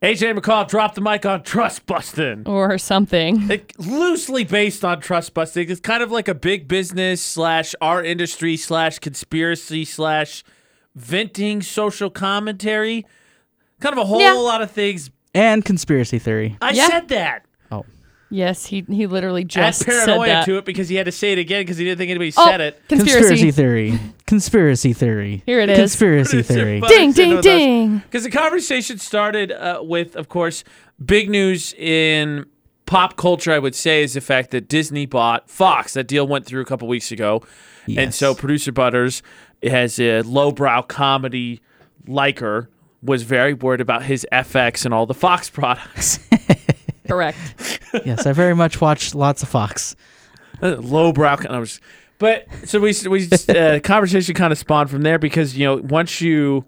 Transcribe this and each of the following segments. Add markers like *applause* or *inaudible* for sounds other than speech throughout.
AJ McCall dropped the mic on trust busting. or something. *laughs* It, loosely based on trust busting. It's kind of like a big business slash art industry slash conspiracy slash venting social commentary. Kind of a whole Yeah. lot of things. And conspiracy theory. I Yeah. said that. Yes, he he literally just said paranoia that. to it because he had to say it again because he didn't think anybody oh, said it. Conspiracy. theory. Conspiracy theory. Here it is. Conspiracy theory. Ding, ding, ding. Because the conversation started uh, with, of course, big news in pop culture. I would say is the fact that Disney bought Fox. That deal went through a couple weeks ago, and Yes. so producer Butterz has a lowbrow comedy liker was very worried about his FX and all the Fox *laughs* products. Correct. *laughs* yes, I very much watched lots of Fox. Uh, lowbrow. And I was, but so we we uh, *laughs* conversation kind of spawned from there because you know once you,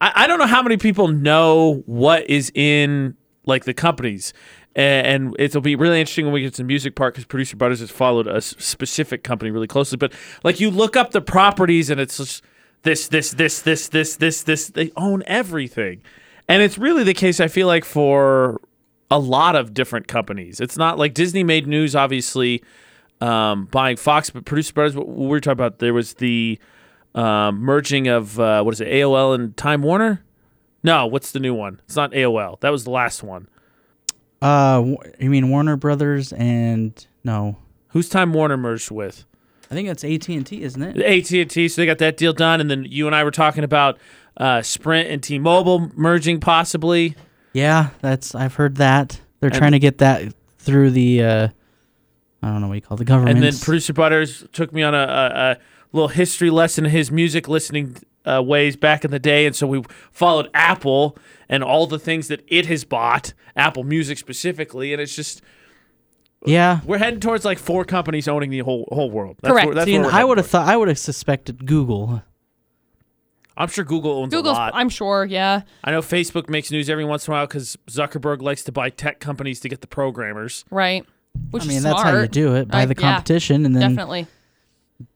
I, I don't know how many people know what is in like the companies. And and it'll be really interesting when we get to the music part because producer Butterz has followed a specific company really closely. But like you look up the properties and it's just this, this, this, this, this, this, this. They own everything, and it's really the case. I feel like for a lot of different companies. It's not like Disney made news, obviously, um, buying Fox, but Producer Butterz. What we were talking about there was the um, merging of uh, what is it, AOL and Time Warner? No, what's the new one? It's not AOL. That was the last one. Uh, you mean Warner Brothers and no? Who's Time Warner merged with? I think it's AT and T, isn't it? AT and T. So they got that deal done, and then you and I were talking about uh, Sprint and T-Mobile merging possibly. Yeah, that's I've heard that they're And- trying to get that through the. Uh, I don't know what you call it, the government. And then producer Butterz took me on a, a, a little history lesson in his music listening uh, ways back in the day, and so we followed Apple and all the things that it has bought, Apple Music specifically, and it's just yeah. we're heading towards like four companies owning the whole whole world. That's Correct. Where, that's See, where and we're I would have thought I would have suspected Google. I'm sure Google owns Google's, a lot. I'm sure, yeah. I know Facebook makes news every once in a while because Zuckerberg likes to buy tech companies to get the programmers. Right. Which I mean, is that's smart. how you do it by I- the yeah, competition, and then Definitely.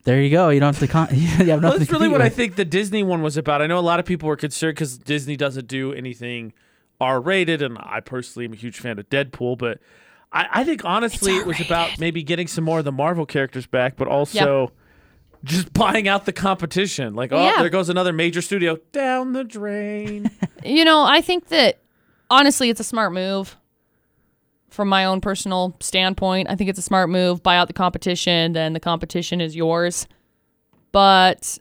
there you go. You don't have to. Con- *laughs* you have Well, nothing that's really compete what I think the Disney one was about. I know a lot of people were concerned because Disney doesn't do anything R rated, and I personally am a huge fan of Deadpool, but I, I think honestly it was about maybe getting some more of the Marvel characters back, but also just buying out the competition. Like, oh, Yeah. there goes another major studio down the drain. *laughs* You know, I think that honestly, it's a smart move. From my own personal standpoint, I think it's a smart move. Buy out the competition, then the competition is yours. But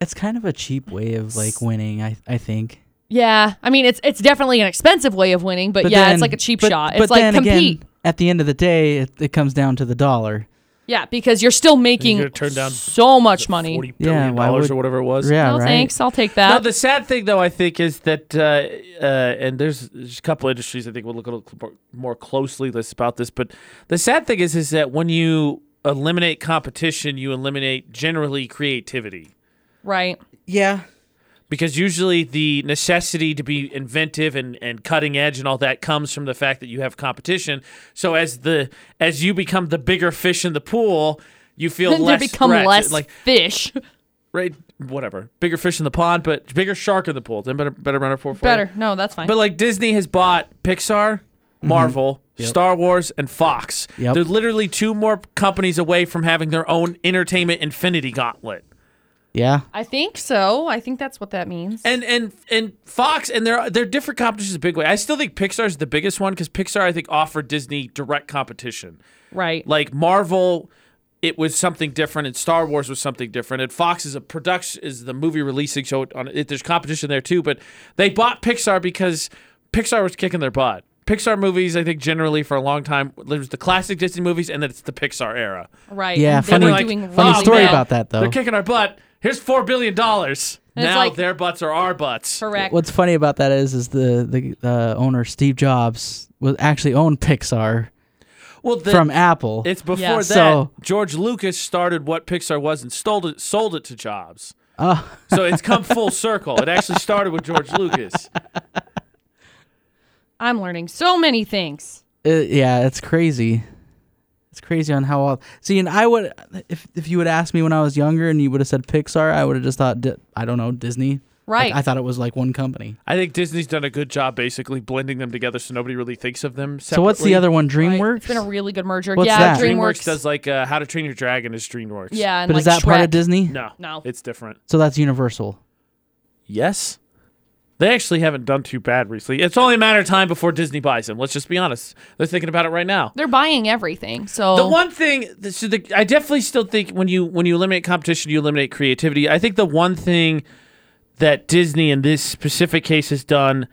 It's kind of a cheap way of like winning. I I think. yeah, I mean, it's it's definitely an expensive way of winning. But, But yeah, then- it's like a cheap but- shot. but It's like then compete. Again, at the end of the day, it, it comes down to the dollar. Yeah, because you're still making gonna turn down so much money. Forty Yeah, billion dollars would- or whatever it was. Yeah, no right. thanks, I'll take No, that. the sad thing though, I think, is that, uh, uh, and there's, there's a couple industries I think we'll look a little more- more closely this about this, but the sad thing is, is that when you eliminate competition, you eliminate generally creativity. right. Yeah. Because usually the necessity to be inventive and, and cutting edge and all that comes from the fact that you have competition. So as the as you become the bigger fish in the pool, you feel Then less they become threat. less like fish. right whatever bigger fish in the pond, but bigger shark in the pool. Then better better runner for it. Better. No, that's fine. But like Disney has bought Pixar, mm-hmm. Marvel, Star Wars, and Fox. Yep. They're literally two more companies away from having their own entertainment infinity gauntlet. Yeah. I think so. I think that's what that means. And and and Fox and they're they're different competitions a big way. I still think Pixar is the biggest one because Pixar I think offered Disney direct competition. right. Like Marvel, it was something different, and Star Wars was something different, and Fox is a production is the movie releasing, so on it, there's competition there too. But they bought Pixar because Pixar was kicking their butt. Pixar movies, I think, generally for a long time, there's the classic Disney movies, and then it's the Pixar era. right. Yeah, they funny- were like, doing Funny story well. about that though. They're kicking our butt. Here's four billion dollars. And it's Now like- their butts are our butts. Correct. What's funny about that is, is the the uh, owner Steve Jobs was actually owned Pixar Well, the, from Apple. it's before Yeah. that. So- George Lucas started what Pixar was and sold it sold it to Jobs. Oh, So it's come full circle. It actually started with George Lucas. I'm learning so many things. uh, yeah, it's crazy. It's crazy on how all. See, and I would if if you would ask me when I was younger and you would have said Pixar, I would have just thought Di- I don't know Disney. Right. Like, I thought it was like one company. I think Disney's done a good job basically blending them together so nobody really thinks of them separately. So what's the other one? Right. DreamWorks. It's been a really good merger. What's yeah, that? DreamWorks. DreamWorks does like uh, How to Train Your Dragon is DreamWorks. Yeah, and but like is that part of Disney? No. No. It's different. So that's Universal. Yes. They actually haven't done too bad recently. It's only a matter of time before Disney buys them. Let's just be honest. They're thinking about it right now. They're buying everything. So The one thing, so the, I definitely still think when you when you eliminate competition, you eliminate creativity. I think the one thing that Disney in this specific case has done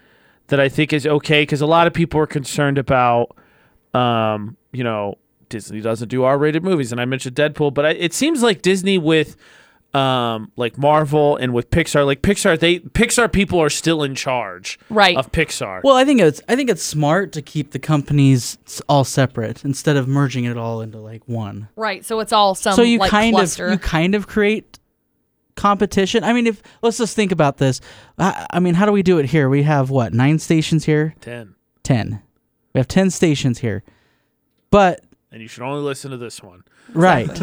that I think is okay because a lot of people are concerned about, um, you know, Disney doesn't do R-rated movies, and I mentioned Deadpool, but I, it seems like Disney with. Um, like Marvel and with Pixar, like Pixar, they Pixar people are still in charge Right. of Pixar. Well, I think it's I think it's smart to keep the companies s- all separate instead of merging it all into like one. right. So it's all some so you like kind cluster. of you kind of create competition. I mean, if let's just think about this. I, I mean, how do we do it here? We have what nine stations here, Ten, ten. We have ten stations here, but and you should only listen to this one. right. *laughs*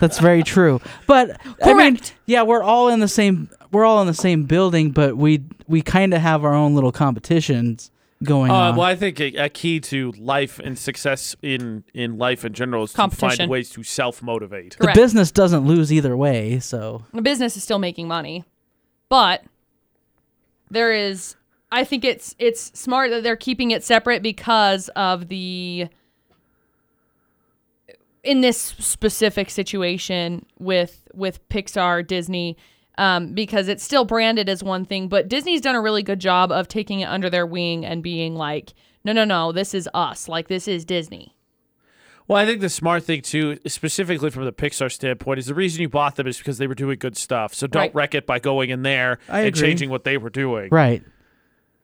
That's very true. But I mean, Correct. yeah, we're all in the same we're all in the same building, but we we kind of have our own little competitions going Uh, on. well, I think a, a key to life and success in in life in general is to find ways to self motivate. the business doesn't lose either way, so the business is still making money, but there is. I think it's it's smart that they're keeping it separate because of the in this specific situation with with Pixar, Disney, um, because it's still branded as one thing, but Disney's done a really good job of taking it under their wing and being like, no, no, no, this is us. Like this is Disney. Well, I think the smart thing too, specifically from the Pixar standpoint, is the reason you bought them is because they were doing good stuff. So don't Right. wreck it by going in there I and agree. changing what they were doing. right.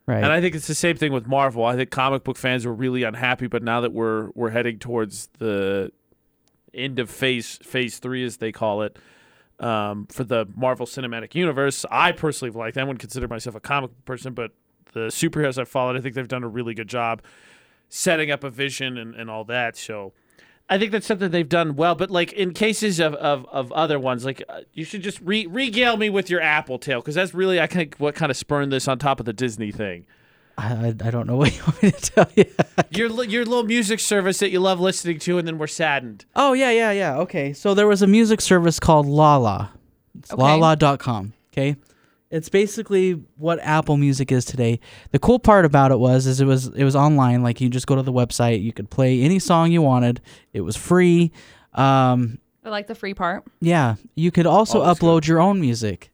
Right. And I think it's the same thing with Marvel. I think comic book fans were really unhappy, but now that we're we're heading towards the end of phase phase three, as they call it, um, for the Marvel Cinematic Universe, I personally like. that. I wouldn't consider myself a comic person, but the superheroes I've followed, I think they've done a really good job setting up a vision and, and all that. So. I think that's something they've done well, but like in cases of, of, of other ones, like uh, you should just re- regale me with your Apple tale because that's really I think what kind of spurned this on top of the Disney thing. I, I I don't know what you *laughs* want me to tell you. your your little music service that you love listening to, and then we're saddened. oh yeah, yeah, yeah. Okay. So there was a music service called Lala. It's Okay. lala.com. Okay. It's basically what Apple Music is today. The cool part about it was is it was it was online. Like you just go to the website, you could play any song you wanted. It was free. Um, I like the free part. Yeah, you could also Oh, that's upload your own music.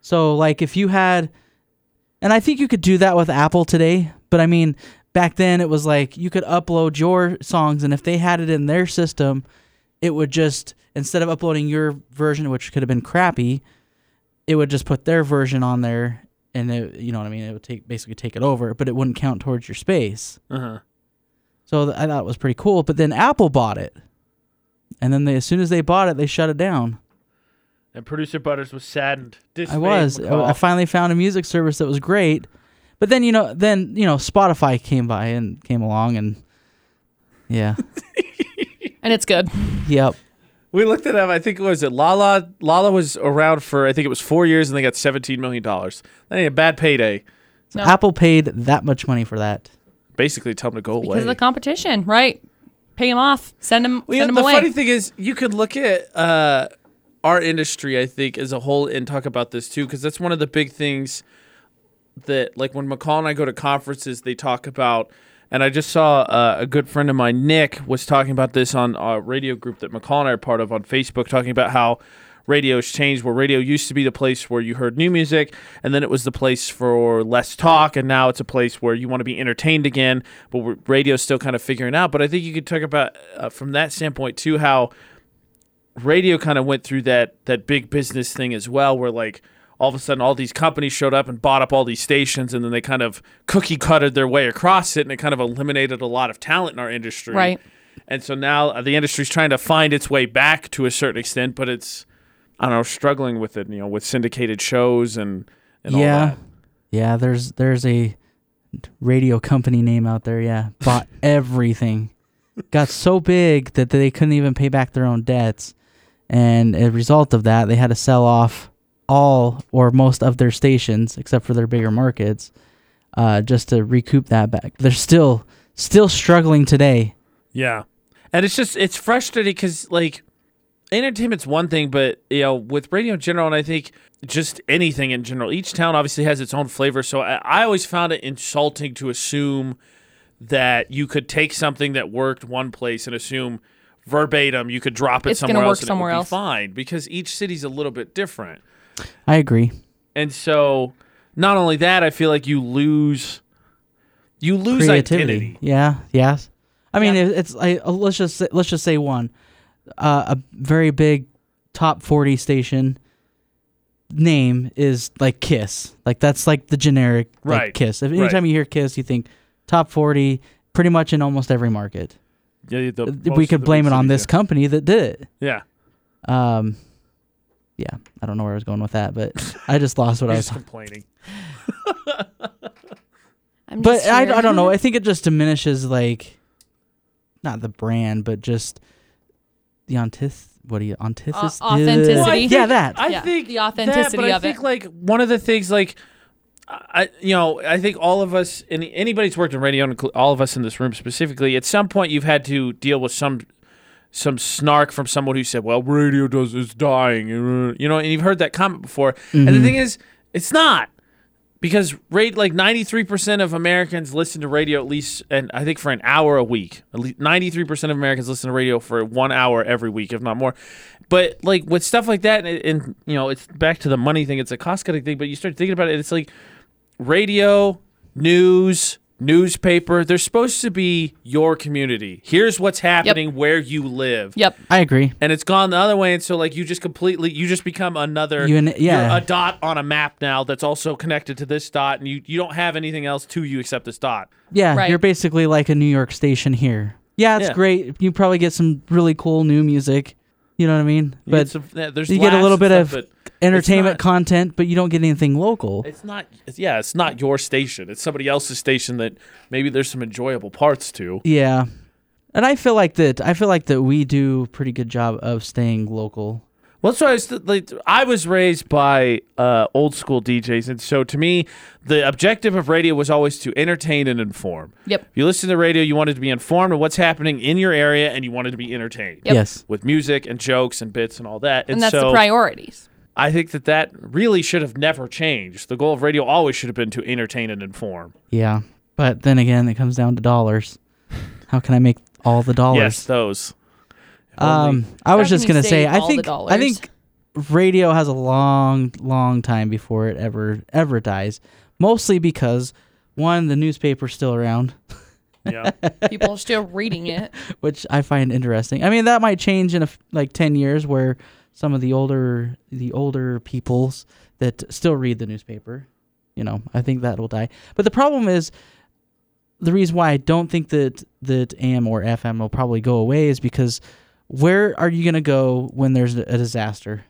So like if you had and I think you could do that with Apple today, but I mean back then it was like you could upload your songs and if they had it in their system, it would just instead of uploading your version which could have been crappy, it would just put their version on there and it, you know what I mean, it would take basically take it over, but it wouldn't count towards your space. Uh huh. So th- I thought it was pretty cool, but then Apple bought it. And then they, as soon as they bought it, they shut it down. And producer Butterz was saddened. I was. I McCall. I finally found a music service that was great. But then you know, then you know, Spotify came by and came along, and yeah, *laughs* And it's good. yep, we looked at them. I think it was it Lala. Lala was around for I think it was four years, and they got seventeen million dollars. That ain't a bad payday. No. Apple paid that much money for that. Basically, tell them to go away. Because of the competition, right? Pay them off. Send them, Well, yeah, them the away. funny thing is, you could look at uh, our industry, I think, as a whole, and talk about this too, because that's one of the big things that, like, when McCall and I go to conferences, they talk about. And I just saw uh, a good friend of mine, Nick, was talking about this on a radio group that McCall and I are part of on Facebook, talking about how radio's changed. Where radio used to be the place where you heard new music, and then it was the place for less talk, and now it's a place where you want to be entertained again. But radio's still kind of figuring out. But I think you could talk about uh, from that standpoint too how radio kind of went through that that big business thing as well, where like all of a sudden all these companies showed up and bought up all these stations, and then they kind of cookie cutted their way across it, and it kind of eliminated a lot of talent in our industry. Right. And so now uh, the industry's trying to find its way back to a certain extent, but it's I don't know struggling with it, you know, with syndicated shows and and all yeah, that. yeah. There's there's a radio company name out there. Yeah, bought *laughs* everything. Got so big that they couldn't even pay back their own debts, and as a result of that, they had to sell off all or most of their stations except for their bigger markets uh, just to recoup that back. They're still still struggling today. Yeah, and it's just it's frustrating because like entertainment's one thing, but you know with radio in general, and I think just anything in general, each town obviously has its own flavor. So I, I always found it insulting to assume that you could take something that worked one place and assume verbatim you could drop it It's gonna somewhere work else and somewhere it would else. be fine because each city's a little bit different. I agree. And so, not only that, I feel like you lose, you lose Creativity. identity. Yeah. Yes. I mean, Yeah. it's I, uh, let's just say, let's just say one, uh, a very big top forty station name is like Kiss. Like that's like the generic like, Right. Kiss. If Right. anytime you hear Kiss, you think top forty, pretty much in almost every market. Yeah, the- Uh, we could blame it on cities, this company that did it. Yeah, Um, yeah, I don't know where I was going with that, but I just lost what. *laughs* I was. *laughs* just complaining. I'm But I. I don't know. I think it just diminishes like, not the brand, but just the antith. What do you antithesis? Au- authenticity. Well, I yeah, that. I Yeah, think the that, authenticity but I of think it. like one of the things like. I, you know, I think all of us, and anybody's worked in radio, all of us in this room specifically, at some point you've had to deal with some, some snark from someone who said, "Well, radio does is dying," you know, and you've heard that comment before. And Mm-hmm. the thing is, it's not because rate like 93% of Americans listen to radio at least and I think for an hour a week. At least 93% of Americans listen to radio for 1 hour every week if not more. But like with stuff like that and, and you know, it's back to the money thing, it's a cost-cutting thing, but you start thinking about it it's like radio, news, newspaper, they're supposed to be your community. Here's what's happening where you live. Yep. I agree. And it's gone the other way, and so like you just completely, you just become another. You in- yeah. a dot on a map now that's also connected to this dot, and you you don't have anything else to you except this dot. Yeah, Right. you're basically like a New York station here. Yeah, it's Yeah. great. You probably get some really cool new music. You know what I mean? But get some, yeah, there's you get a little bit stuff, of entertainment not- content, but you don't get anything local. it's not. It's, yeah, it's not your station. It's somebody else's station that maybe there's some enjoyable parts to. Yeah. And I feel like that I feel like that we do a pretty good job of staying local. Well, that's why I was like, I was raised by uh, old school DJs, and so to me, the objective of radio was always to entertain and inform. Yep. If you listen to radio, you wanted to be informed of what's happening in your area, and you wanted to be entertained Yep. Yes. with music and jokes and bits and all that. And that's so the priorities. I think that that really should have never changed. The goal of radio always should have been to entertain and inform. Yeah. But then again, it comes down to dollars. How can I make all the dollars? Yes, those. If only- Um, I was just gonna say, I think, I think radio has a long, long time before it ever, ever dies. Mostly because one, the newspaper's still around, yeah. *laughs* People are still reading it. which I find interesting. I mean, that might change in a, like ten years, where some of the older, the older peoples that still read the newspaper, you know, I think that will die. But the problem is, the reason why I don't think that that AM or FM will probably go away is because where are you gonna go when there's a disaster?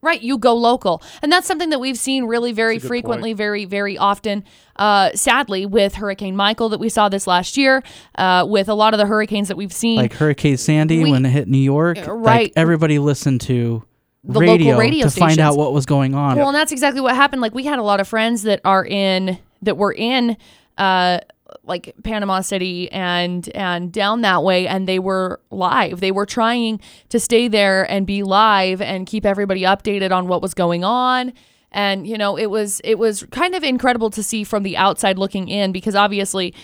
Right, you go local. And that's something that we've seen really very That's a good frequently, very, very often. Uh, sadly, with Hurricane Michael that we saw this last year, uh, with a lot of the hurricanes that we've seen, like Hurricane Sandy We- when it hit New York. Uh, like, right. everybody listened to The local radio, radio to find out what was going on. Well, and that's exactly what happened. Like we had a lot of friends that are in that were in uh like Panama City and and down that way and they were live. They were trying to stay there and be live and keep everybody updated on what was going on. And you know, it was it was kind of incredible to see from the outside looking in because obviously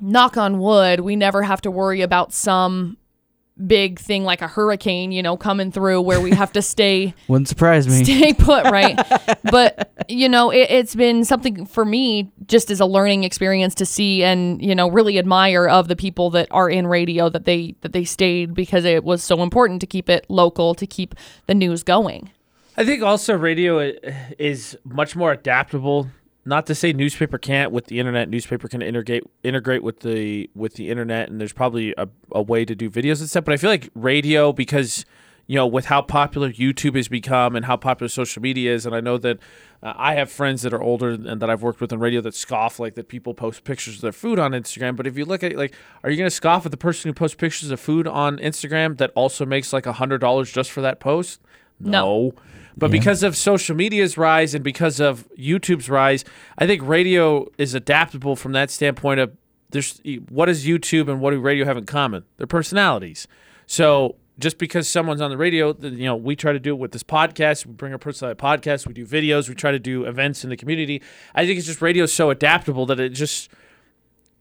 knock on wood, we never have to worry about some big thing like a hurricane, you know, coming through where we have to stay *laughs* Wouldn't surprise me. stay put right but you know it, it's been something for me just as a learning experience to see and you know really admire of the people that are in radio that they that they stayed because it was so important to keep it local to keep the news going I think also radio is much more adaptable. Not to say newspaper can't with the internet. Newspaper can integrate integrate with the with the internet, and there's probably a, a way to do videos and stuff. But I feel like radio because you know with how popular YouTube has become and how popular social media is, and I know that uh, I have friends that are older and that I've worked with in radio that scoff like that people post pictures of their food on Instagram. But if you look at it, like, are you going to scoff at the person who posts pictures of food on Instagram that also makes like a hundred dollars just for that post? No. But Yeah. because of social media's rise and because of YouTube's rise, I think radio is adaptable from that standpoint of there's what does YouTube and what do radio have in common? Their personalities. So just because someone's on the radio, you know, we try to do it with this podcast. We bring our personality podcast. We do videos. We try to do events in the community. I think it's just radio is so adaptable that it just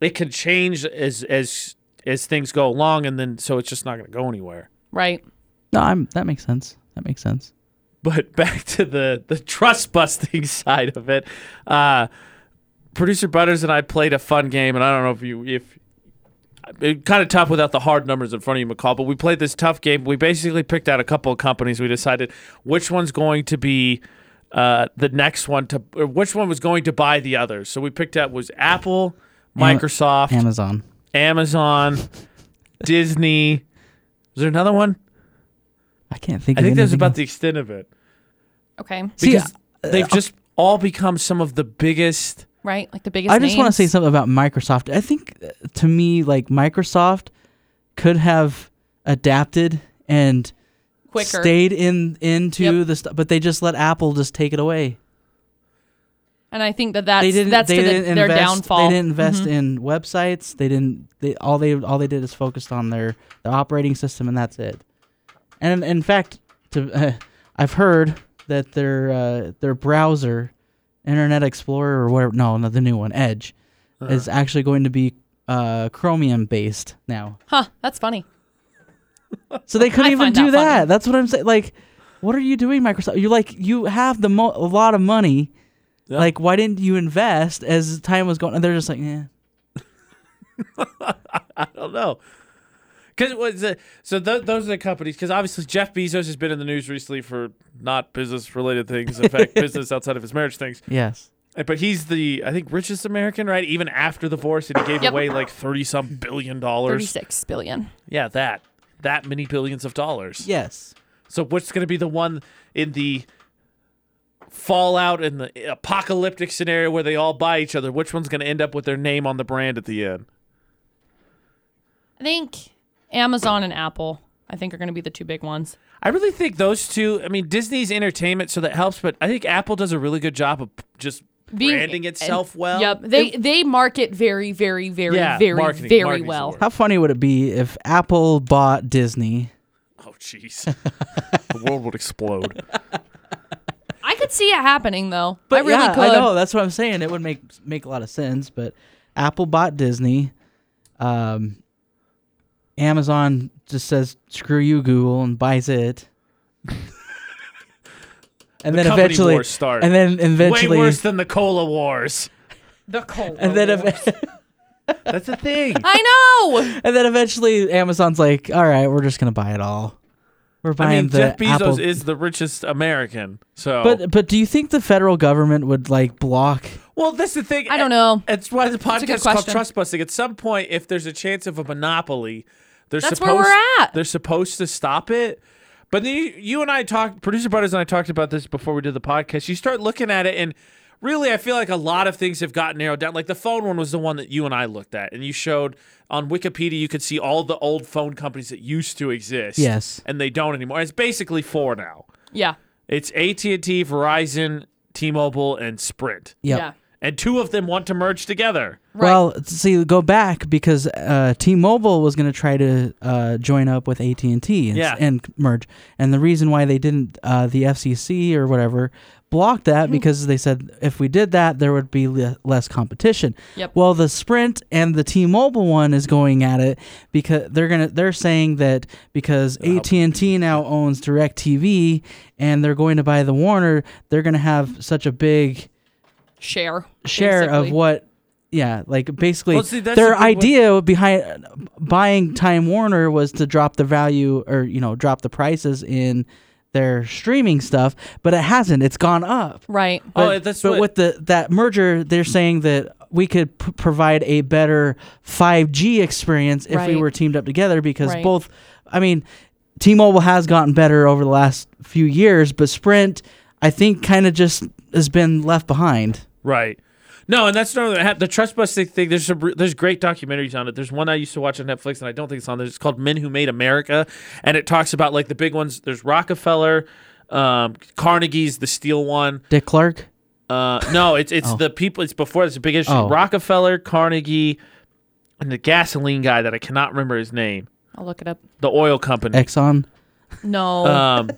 it can change as as as things go along, and then so it's just not going to go anywhere. Right. No, I'm. That makes sense. That makes sense. But *laughs* back to the the trust busting *laughs* side of it, uh, producer Butterz and I played a fun game, and I don't know if you if it kind of tough without the hard numbers in front of you, McCall. But we played this tough game. We basically picked out a couple of companies. We decided which one's going to be uh, the next one to, or which one was going to buy the others. So we picked out was Apple, Microsoft, Amazon. Amazon, Disney. Was there another one? I can't think. I of think that's about else. the extent of it. Okay. See, because uh, they've just all become some of the biggest. Right. Like the biggest. I just want to say something about Microsoft. I think uh, to me, like Microsoft could have adapted and quicker. stayed in into Yep. the stuff, but they just let Apple just take it away. and I think that that's they didn't. that's they to the, didn't their invest, downfall. They didn't invest Mhm. in websites. They didn't. They all they all they did is focused on their their operating system, and that's it. And in fact, to uh, *laughs* I've heard that their uh, their browser, Internet Explorer or whatever. No, not the new one, Edge, Uh-huh. is actually going to be uh, Chromium based now. Huh. That's funny. *laughs* So they couldn't even do that that. That's what I'm saying. Like, what are you doing, Microsoft? You're like you have the mo- a lot of money. Yeah. Like, why didn't you invest as time was going? And they're just like, yeah. *laughs* I don't know. Because it was uh, so th- those are the companies. Because obviously Jeff Bezos has been in the news recently for not business related things. In fact, *laughs* business outside of his marriage things. Yes. Uh, But he's the I think richest American, right? Even after the divorce, and he gave Yep. away like thirty some billion dollars. Thirty-six billion. Yeah, that that many billions of dollars. Yes. So what's going to be the one in the fallout in the apocalyptic scenario where they all buy each other? Which one's going to end up with their name on the brand at the end? I think Amazon and Apple. I think are going to be the two big ones. I really think those two. I mean, Disney's entertainment, so that helps. But I think Apple does a really good job of just Being- branding itself and- well. Yep. They It- they market very very very Yeah, very marketing- very marketing's the well. word. How funny would it be if Apple bought Disney? oh, jeez, *laughs* the world would explode. I could see it happening though. But I really yeah, could. I know that's what I'm saying. It would make make a lot of sense. But Apple bought Disney. Um, Amazon just says screw you, Google, and buys it. and The then eventually, wars start. and then eventually, Way worse than the cola wars. The cold. and then ev- *laughs* That's a thing. I know. and then eventually, Amazon's like, all right, we're just gonna buy it all. We're I buying mean, the Jeff Bezos Apple. is the richest American. So, but but do you think the federal government would like block? well, that's the thing. I don't know. It's why the podcast is called trust busting. At some point, if there's a chance of a monopoly, they're That's supposed where we're at. they're supposed to stop it. But then you, you and I talked, producer Butterz and I talked about this before we did the podcast. You start looking at it, and really, I feel like a lot of things have gotten narrowed down. Like the phone one was the one that you and I looked at, and you showed on Wikipedia. You could see all the old phone companies that used to exist. Yes. and they don't anymore. It's basically four now. Yeah. It's AT and T, Verizon, T-Mobile, and Sprint. Yep. Yeah. And two of them want to merge together. Right. Well, see, go back because uh, T-Mobile was going to try to uh, join up with AT and T Yeah. and merge, and the reason why they didn't, uh, the FCC or whatever, blocked that because they said if we did that, there would be le- less competition. Yep. Well, the Sprint and the T-Mobile one is going at it because they're gonna they're saying that because AT and T now owns DirecTV and they're going to buy the Warner, they're going to have such a big share. share of what yeah like basically Well, see, their the thing idea behind buying time warner was to drop the value or you know drop the prices in their streaming stuff but it hasn't it's gone up Right. Oh, but, that's but what- with the that merger they're saying that we could p- provide a better 5g experience if we were teamed up together because Right. both i mean t-mobile has gotten better over the last few years but sprint i think kind of just has been left behind Right. No, and that's not the trust busting thing. There's some, there's great documentaries on it. There's one I used to watch on Netflix, and I don't think it's on there. It's called Men Who Made America, and it talks about like the big ones. There's Rockefeller, Um, Carnegie's the steel one. Dick Clark. Uh, no, it's it's *laughs* Oh. the people. It's before. It's a big issue. Oh. Rockefeller, Carnegie, and the gasoline guy that I cannot remember his name. I'll look it up. The oil company. Exxon. No. Um,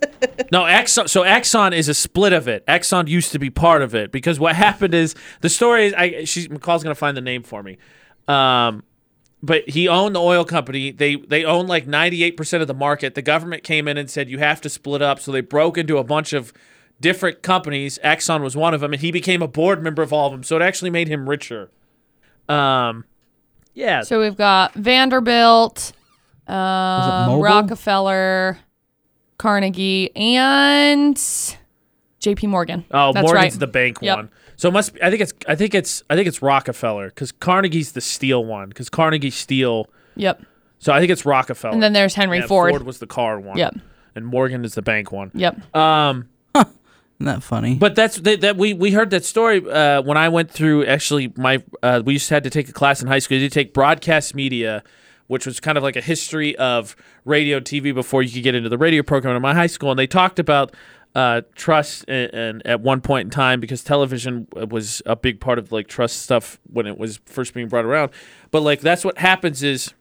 no, Exxon. So Exxon is a split of it. Exxon used to be part of it because what *laughs* happened is the story is I. She McCall's gonna find the name for me. Um, but he owned the oil company. They they owned like ninety eight percent of the market. The government came in and said you have to split up. So they broke into a bunch of different companies. Exxon was one of them, and he became a board member of all of them. So it actually made him richer. Um, yeah. so we've got Vanderbilt, um, Mobil? Rockefeller, Carnegie, and J.P. Morgan. Oh, That's Morgan's right. the bank Yep. one. So it must be, I think it's I think it's I think it's Rockefeller because Carnegie's the steel one because Carnegie Steel. Yep. So I think it's Rockefeller. And then there's Henry Yeah, Ford. Ford was the car one. Yep. And Morgan is the bank one. Yep. Um, Isn't that funny? but that's that, that we we heard that story uh, when I went through. Actually, my uh, we just had to take a class in high school. You take broadcast media, which was kind of like a history of radio, TV before you could get into the radio program in my high school, and they talked about. Uh, trust and, and at one point in time because television was a big part of like trust stuff when it was first being brought around. But like that's what happens is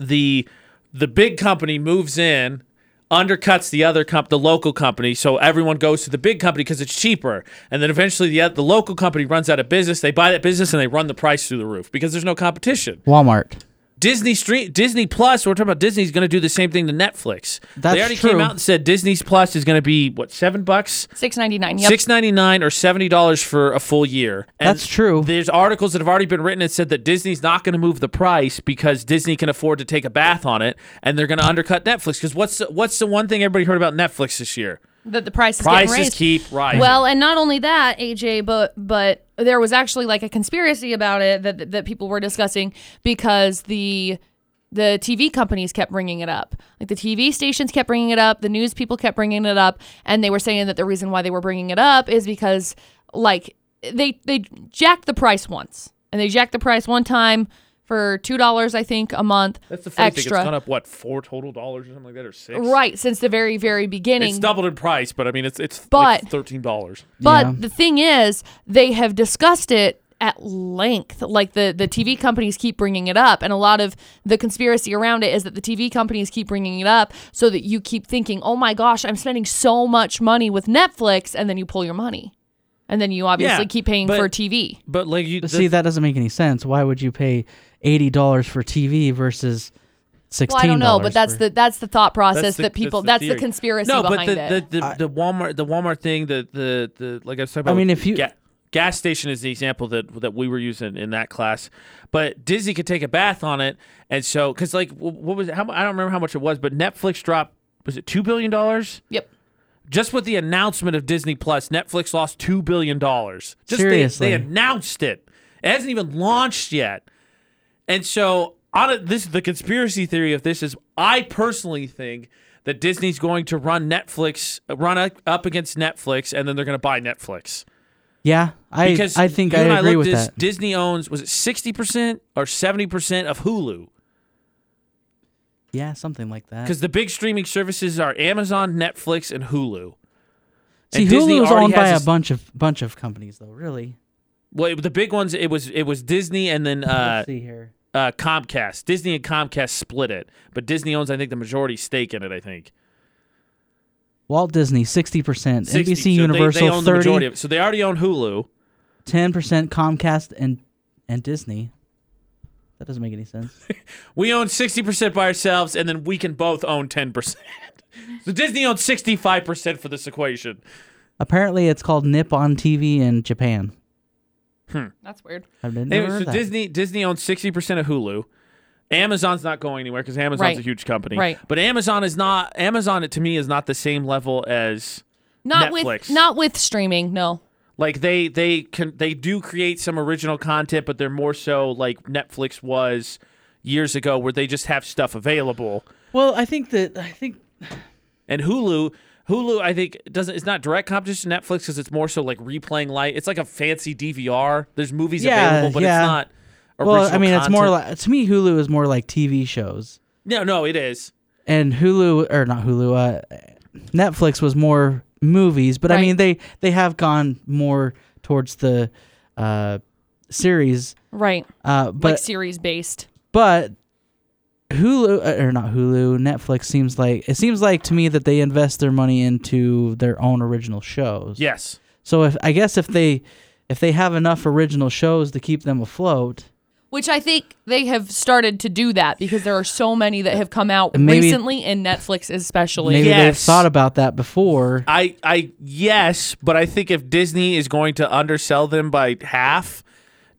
the the big company moves in undercuts the other comp the local company. So everyone goes to the big company because it's cheaper. And then eventually the the local company runs out of business. They buy that business and they run the price through the roof because there's no competition. Walmart. Disney Stream Disney Plus we're talking about Disney's going to do the same thing to Netflix That's they already true. came out and said Disney's Plus is going to be what 7 bucks Six ninety nine. Yep. Six ninety nine or seventy dollars for a full year. And That's true. There's articles that have already been written that said that Disney's not going to move the price because Disney can afford to take a bath on it, and they're going to undercut Netflix. Because what's the, what's the one thing everybody heard about Netflix this year? That the price is getting Prices raised. keep rising. Well, and not only that, AJ, but but there was actually like a conspiracy about it that that people were discussing because the the TV companies kept bringing it up. Like the TV stations kept bringing it up, the news people kept bringing it up, and they were saying that the reason why they were bringing it up is because like they they jacked the price once. And they jacked the price one time for $2 I think a month that's the funny thing. extra. It's gone up what four total dollars or something like that, or six. right, since the very very beginning. It's doubled in price, but I mean it's it's But- like thirteen dollars. But Yeah. the thing is, they have discussed it at length. Like the the TV companies keep bringing it up, and a lot of the conspiracy around it is that the TV companies keep bringing it up so that you keep thinking, "Oh my gosh, I'm spending so much money with Netflix," and then you pull your money, and then you obviously Yeah, keep paying but- for TV. But like you But the- see, that doesn't make any sense. Why would you pay eighty dollars for TV versus sixteen? Well, I don't know, but that's the that's the thought process the- that people that's that's the the, conspiracy no, but behind the, it. the, the, the Walmart the Walmart thing the the the like I was talking about. I mean, if you- ga- gas station is the example that that we were using in that class, but Disney could take a bath on it, and so because like what was it, how I don't remember how much it was, but Netflix dropped was it two billion dollars? yep. Just with the announcement of Disney Plus, Netflix lost two billion dollars. Just they- Seriously. they, announced it. It hasn't even launched yet. And so on a, this the conspiracy theory of this is I personally think that Disney's going to run Netflix run up, against Netflix and then they're going to buy Netflix. yeah. I Because I think I agree looked with this, that. Disney owns was it 60% or 70% of Hulu? yeah, something like that. Because the big streaming services are Amazon, Netflix, and Hulu. See, and Disney Hulu is owned by has a bunch of bunch of companies, though. Really. Well, it- the big ones it was it was Disney and then uh, Let's see here. uh, Comcast. Disney and Comcast split it, but Disney owns I think the majority stake in it. I think Walt Disney, sixty percent. 60. NBC So they- Universal, they, own the majority thirty. of it. So they already own Hulu. Ten percent Comcast and and Disney. That doesn't make any sense. *laughs* We own sixty percent by ourselves, and then we can both own ten percent. *laughs* So Disney owns sixty-five percent for this equation. Apparently, it's called Nippon TV in Japan. Hmm. That's weird. I've never Anyway, so that. Disney Disney owns sixty percent of Hulu. Amazon's not going anywhere because Amazon's Right. a huge company. Right. But Amazon is not. Amazon to me is not the same level as Not Netflix. with not with streaming. No. like they they can they do create some original content, but they're more so like Netflix was years ago, where they just have stuff available. Well, I think that I think And Hulu, Hulu, I think doesn't. It's not direct competition to Netflix because it's more so like replaying light. It's like a fancy DVR. There's movies Yeah, available, but yeah. it's not. well, I original mean, it's more content. like to me. Hulu is more like TV shows, no, no, it is. and Hulu or not Hulu. Uh, Netflix was more movies, but I Right. mean they they have gone more towards the uh, series. Right. Uh, like but series based. but Hulu uh, or not Hulu, Netflix seems like it seems like to me that they invest their money into their own original shows. Yes. So if I guess if they if they have enough original shows to keep them afloat, Which I think they have started to do that because there are so many that have come out Maybe- recently, and Netflix especially. maybe they've thought about that before. I, I, yes, but I think if Disney is going to undersell them by half,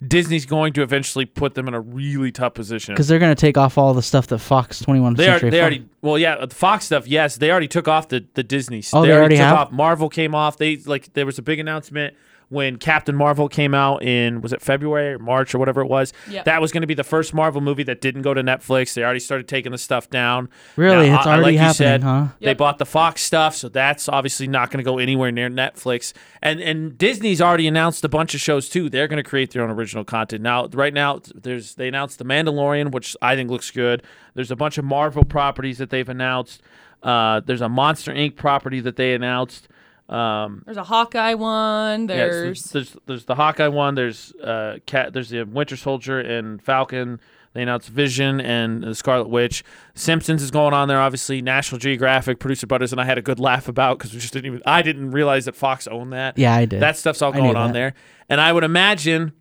Disney's going to eventually put them in a really tough position. Because they're going to take off all the stuff that Fox 21 They, are, Century they Fox- already well yeah the Fox stuff yes they already took off the the Disney. Oh, they, they already took have? off. Marvel came off. They like there was a big announcement when Captain Marvel came out in was it February or March or whatever it was Yep. that was going to be the first Marvel movie that didn't go to Netflix they already started taking the stuff down Really? Now, It's I- I- already like you happening, said, huh? they Yep. bought the Fox stuff so that's obviously not going to go anywhere near Netflix and and Disney's already announced a bunch of shows too they're going to create their own original content now right now there's they announced the Mandalorian which I think looks good there's a bunch of Marvel properties that they've announced uh, there's a Monster Inc. property that they announced. Um, There's a Hawkeye one. yeah, There's so there's there's the Hawkeye one. There's uh, cat. There's the Winter Soldier and Falcon. They announced Vision and the Scarlet Witch. Simpsons is going on there. Obviously, National Geographic, Producer Butterz, and I had a good laugh about because we just didn't even. I didn't realize that Fox owned that. Yeah, I did. That stuff's all going on that. there. And I would imagine,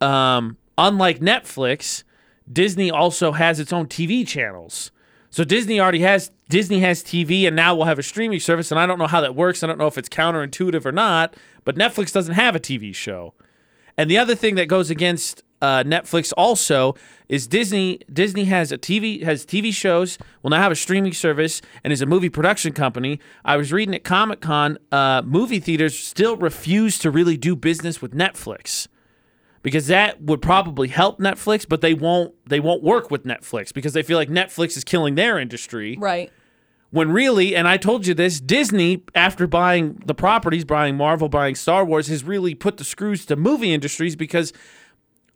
um, unlike Netflix, Disney also has its own TV channels. So Disney already has Disney has TV, and now we'll have a streaming service. And I don't know how that works. I don't know if it's counterintuitive or not. But Netflix doesn't have a TV show. And the other thing that goes against uh, Netflix also is Disney. Disney has a TV has TV shows. Will now have a streaming service and is a movie production company. I was reading at Comic Con, uh, movie theaters still refuse to really do business with Netflix because that would probably help Netflix, but they won't. They won't work with Netflix because they feel like Netflix is killing their industry right. when really, and I told you this, Disney, after buying the properties, buying Marvel, buying Star Wars, has really put the screws to movie industries because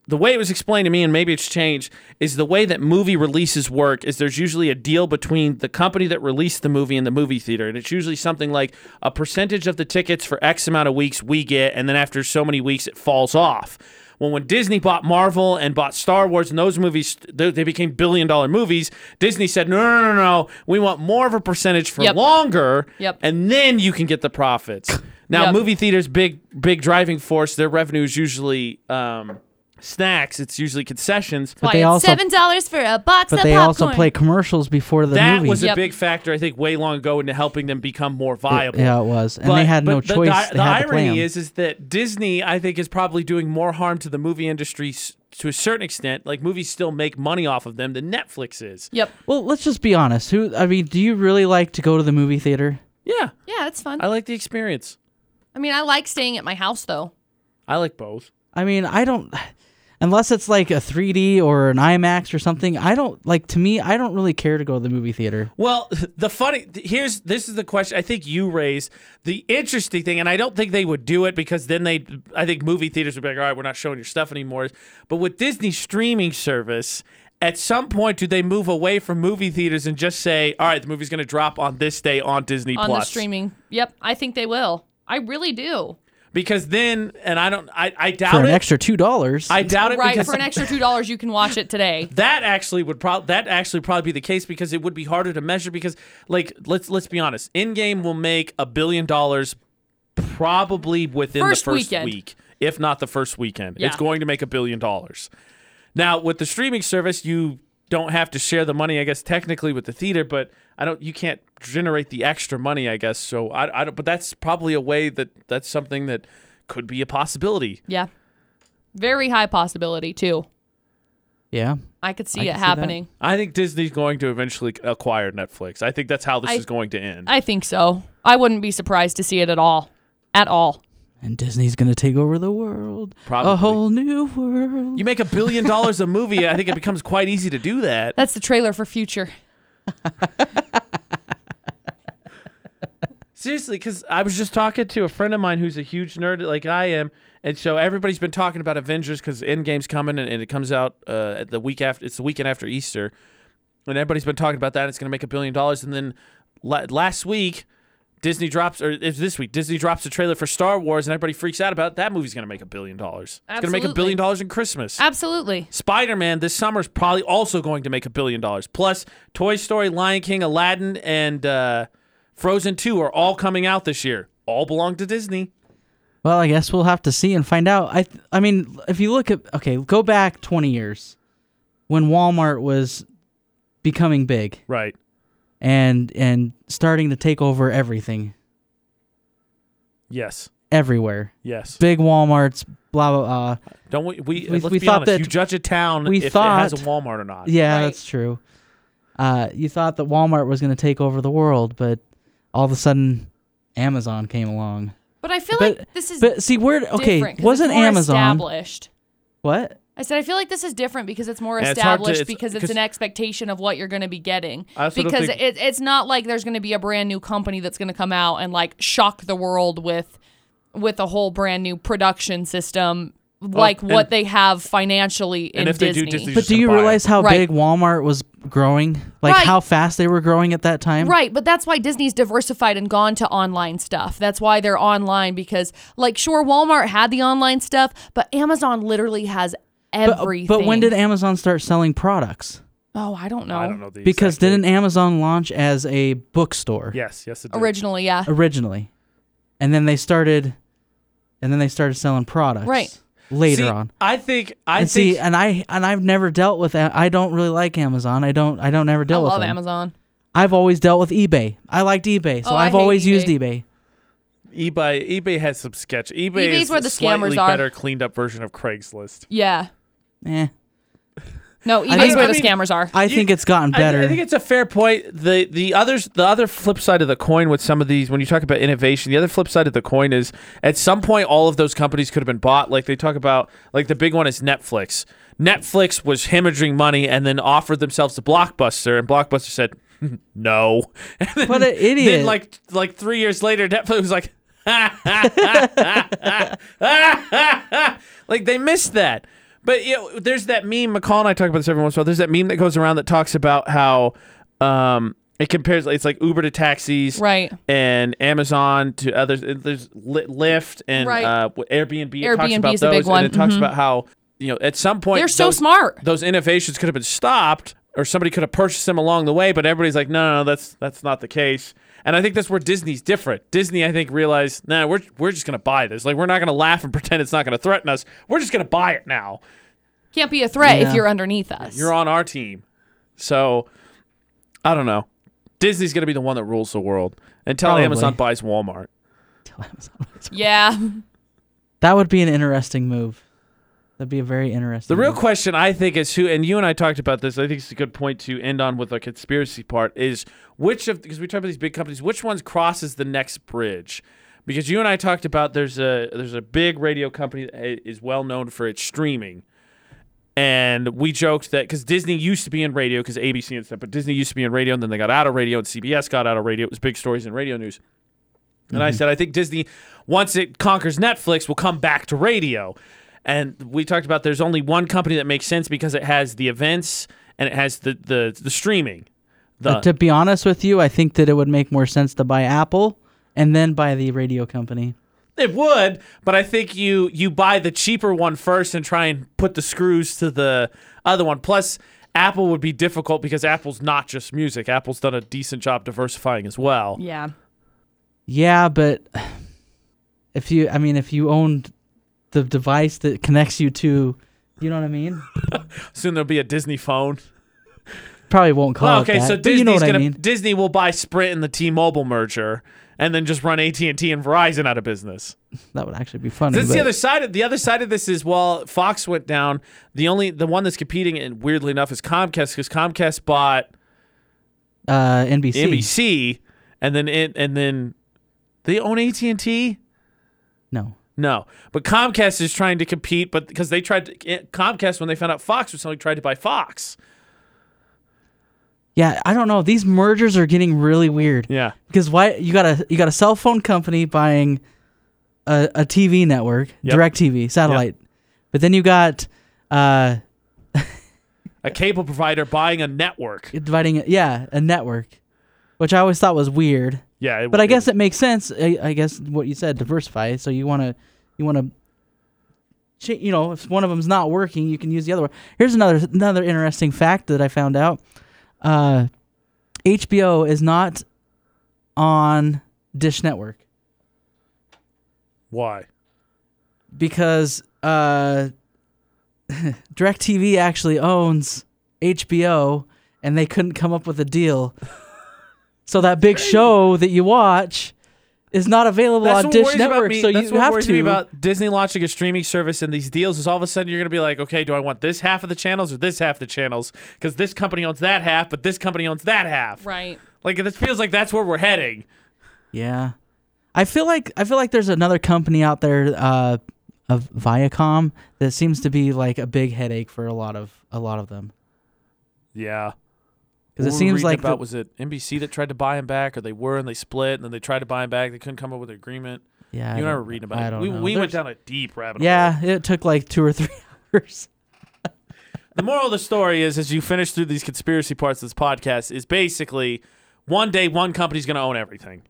the way it was explained to me, and maybe it's changed, is the way that movie releases work is there's usually a deal between the company that released the movie and the movie theater. And it's usually something like a percentage of the tickets for X amount of weeks we get, and then after so many weeks it falls off. Well, when Disney bought Marvel and bought Star Wars and those movies, they they became billion dollar movies, Disney said, no, no, no, no, we want more of a percentage for Yep. longer, Yep. and then you can get the profits. *coughs* Now, Yep. movie theaters, big, big driving force, their revenue is usually um, snacks, it's usually concessions. But Why, they it's also- seven dollars for a box But of they also play commercials before the that movie. was a Yep. big factor, I think, way long ago into helping them become more viable. yeah, it was, and But- they had no but the- choice. The, they the had to play irony 'em. is, is that Disney, I think, is probably doing more harm to the movie industry s- to a certain extent. Like movies still make money off of them than Netflix is. Yep. Well, let's just be honest. Who? I mean, do you really like to go to the movie theater? Yeah, Yeah, it's fun. I like the experience. I mean, I like staying at my house though. I like both. I mean, I don't. Unless it's like a 3D or an IMAX or something, I don't like. To me, I don't really care to go to the movie theater. Well, *laughs* the funny here's this is the question I think you raised. The interesting thing, and I don't think they would do it because then they, I think movie theaters would be like, all right, we're not showing your stuff anymore. But with Disney streaming service, at some point, do they move away from movie theaters and just say, all right, the movie's going to drop on this day on Disney on Plus? the streaming. Yep, I think they will. I really do. Because then, and I don't, I, I doubt it For an it. extra two dollars, I doubt it Right, because for an extra two dollars, you can watch it today. *laughs* that actually would probably that actually probably be the case because it would be harder to measure because like let's let's be honest Endgame will make a billion dollars probably within First the first weekend. week if not the first weekend Yeah. it's going to make a billion dollars now with the streaming service you don't have to share the money i guess technically with the theater but i don't you can't generate the extra money i guess so i, I don't but that's probably a way that that's something that could be a possibility Yeah, very high possibility too. yeah. I could see I it can see that. happening. I think Disney's going to eventually acquire Netflix. I think that's how this I- is going to end. I think so. I wouldn't be surprised to see it at all. At all. And Disney's gonna take over the world, Probably. a whole new world. you make a billion dollars a movie, I think it becomes quite easy to do that. That's the trailer for Future. *laughs* Seriously, because I was just talking to a friend of mine who's a huge nerd like I am, and so everybody's been talking about Avengers because Endgame's coming and, and it comes out uh, at the week after. It's the weekend after Easter, and everybody's been talking about that. It's going to make a billion dollars, and then la- last week. Disney drops, or if this week Disney drops a trailer for Star Wars, and everybody freaks out about it, that movie's gonna make a billion dollars. It's gonna make a billion dollars in Christmas. Absolutely. Spider Man this summer is probably also going to make a billion dollars. Plus, Toy Story, Lion King, Aladdin, and uh, Frozen 2 are all coming out this year. All belong to Disney. Well, I guess we'll have to see and find out. I th- I mean, if you look at okay, go back 20 years when Walmart was becoming big Right. And and starting to take over everything Yes. everywhere. Yes. Big Walmarts, blah blah blah. Don't we? We, We- let's we be thought honest. that- you judge a town we if it thought- has a Walmart or not. Yeah, Right. that's true. Uh, you thought that Walmart was going to take over the world, but all of a sudden, Amazon came along. But I feel But- like this is But see, where okay different 'cause wasn't it's more Amazon established. what? I said I feel like this is different because it's more And it's hard to- established it's- because it's 'cause- an expectation of what you're going to be getting. I also don't Because think- it, it's not like there's going to be a brand new company that's going to come out and like shock the world with with a whole brand new production system oh, like and- what they have financially in And if they do, Disney. Disney's But just do gonna you buy it. realize how Right. big Walmart was growing? Like Right. how fast they were growing at that time? Right, but that's why Disney's diversified and gone to online stuff. That's why they're online because, like, sure, Walmart had the online stuff, but Amazon literally has But, everything. Uh, but when did Amazon start selling products? Oh, I don't know. I don't know the Because exact date. didn't Amazon launch as a bookstore Yes, yes, it did. Originally, yeah. originally, and then they started, and then they started selling products Right. later See, on. I think I and think see, and I and I've never dealt with. A- I don't really like Amazon. I don't. I don't ever I deal with love them. Amazon. I've always dealt with eBay. I liked eBay, so Oh, I I've hate always used eBay. eBay. eBay eBay has some sketch. eBay eBay's is where a the slightly scammers are. better cleaned up version of Craigslist. Yeah. Eh, No, eBay's think- where I the mean, scammers are. I think it's gotten I- better. I, think it's a fair point. The the others the other flip side of the coin with some of these when you talk about innovation, the other flip side of the coin is at some point all of those companies could have been bought. Like they talk about like the big one is Netflix. Netflix was hemorrhaging money and then offered themselves to Blockbuster and Blockbuster said *laughs* no. *laughs* And then, What an idiot. Then like like 3 years later Netflix was like *laughs* like they missed that. But you know, there's that meme. McCall and I talk about this every once in a while. There's that meme that goes around that talks about how um, it compares. It's like Uber to taxis, Right. And Amazon to others. There's Lyft and Right. uh, Airbnb. It talks Airbnb about is a big one. and it talks Mhm. about how you know at some point They're so those- smart. Those innovations could have been stopped, or somebody could have purchased them along the way. But everybody's like, no, no, no that's that's not the case. And I think that's where Disney's different. Disney, I think, realized, nah, we're we're just gonna buy this. Like, we're not gonna laugh and *laughs* pretend it's not gonna threaten us. We're just gonna buy it now. Can't be a threat Yeah. if you're underneath us. You're on our team. So, I don't know. Disney's gonna be the one that rules the world until Probably. Amazon buys Walmart. yeah. that would be an interesting move. That'd be a very interesting. The real question I think is who, and you and I talked about this. I think it's a good point to end on with the conspiracy part. Is which of because we talk about these big companies, which ones crosses the next bridge? Because you and I talked about there's a there's a big radio company that eh, is well known for its streaming, and we joked that because Disney used to be in radio because ABC and stuff, but Disney used to be in radio, and then they got out of radio, and CBS got out of radio. It was big stories in radio news. And I mm-hmm. said, I think Disney, once it conquers Netflix, will come back to radio. And we talked about there's only one company that makes sense because it has the events and it has the the, the streaming. The, But to be honest with you, I think that it would make more sense to buy Apple and then buy the radio company. it would, but I think you you buy the cheaper one first and try and put the screws to the other one. Plus, Apple would be difficult because Apple's not just music. Apple's done a decent job diversifying as well. Yeah. Yeah, but *sighs* if you, I mean, if you owned the device that connects you to, you know what I mean? *laughs* Soon there'll be a Disney phone. Probably won't call Well, it okay, that, so Disney's you know gonna I mean. Disney will buy Sprint and the T-Mobile merger, and then just run AT and T and Verizon out of business. That would actually be funny. That's the other side. Of, the other side of this is well, Fox went down. The only the one that's competing, and weirdly enough, is Comcast because Comcast bought uh, NBC. NBC, and then it and then they own AT and T. No. No, but Comcast is trying to compete, but because they tried to, eh, Comcast when they found out Fox was selling, tried to buy Fox. Yeah, I don't know. These mergers are getting really weird. Yeah, Because why you got a you got a cell phone company buying a, a TV network, Yep. DirecTV, satellite. But then you got uh *laughs* a cable provider buying a network. dividing yeah, a network. Which I always thought was weird. Yeah, it- But I guess it makes sense. I, I guess what you said, diversify. So you want to, you want to, you know, if one of them's not working, you can use the other one. Here's another another interesting fact that I found out. Uh, HBO is not on Dish Network why? because uh, *laughs* DirecTV actually owns HBO, and they couldn't come up with a deal. *laughs* So that big show that you watch is not available That's on what Dish worries about Network. me- So that's you what have worries to. me about Disney launching a streaming service and these deals is all of a sudden you're going to be like, okay, do I want this half of the channels or this half of the channels? Because this company owns that half, but this company owns that half. Right. Like this feels like that's where we're heading. Yeah, I feel like I feel like there's another company out there uh, of Viacom that seems to be like a big headache for a lot of a lot of them Yeah. Because it What were we seems like about the- was it NBC that tried to buy him back, or they were and they split, and then they tried to buy him back. They couldn't come up with an agreement. yeah. you and I were reading about I it. don't we know. we went down a deep rabbit hole. Yeah, it took like two or three *laughs* hours. The moral of the story is, as you finish through these conspiracy parts of this podcast, is basically one day one company's going to own everything.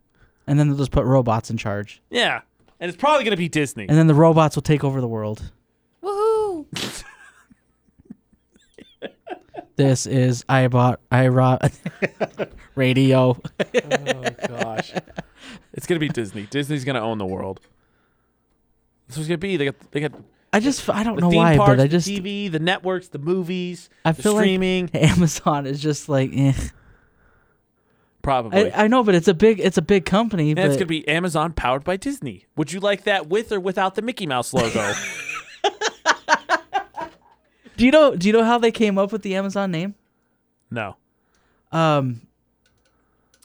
And then they'll just put robots in charge, Yeah, and it's probably going to be Disney. and then the robots will take over the world. Woohoo! *laughs* This is I bought I iRot Radio. oh gosh, *laughs* it's going to be Disney. Disney's going to own the world. That's what it's going to be. They got they got I just I don't the know theme why, parks, but I the just TV, the networks, the movies, I the feel streaming. like *laughs* Amazon is just like eh. probably. I, I know, but it's a big it's a big company. and but it's going to be Amazon powered by Disney. Would you like that with or without the Mickey Mouse logo? *laughs* do you know do you know how they came up with the Amazon name? no. Um,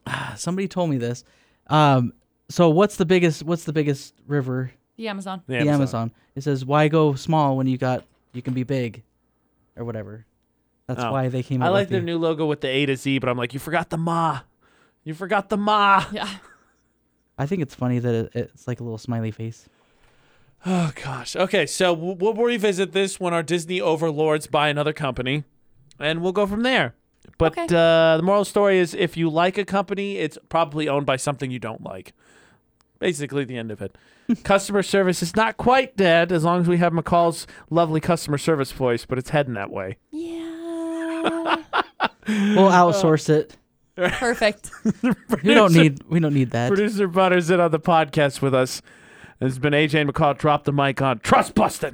*sighs* somebody told me this. Um, so what's the biggest what's the biggest river? The Amazon. The The Amazon. It says why go small when you got you can be big, or whatever. That's Oh. why they came. Up with it. I like with their the- new logo with the A to Z, but I'm like, you forgot the ma. You forgot the ma. Yeah. *laughs* I think it's funny that it, it's like a little smiley face. Oh gosh. Okay, so we'll, we'll revisit this when our Disney overlords buy another company, and we'll go from there. But Okay. uh, the moral story is, if you like a company, it's probably owned by something you don't like. Basically, the end of it. *laughs* customer service is not quite dead as long as we have McCall's lovely customer service voice, but it's heading that way. Yeah. We'll *laughs* outsource it. Perfect. *laughs* We don't need we don't need that. Producer Butterz in on the podcast with us. It's been AJ McCall. Drop the mic on Trust Bustin'.